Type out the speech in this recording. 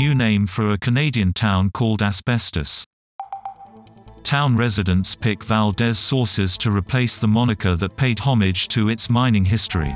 new name for a Canadian town called Asbestos. Town residents pick Val-des-Sources to replace the moniker that paid homage to its mining history.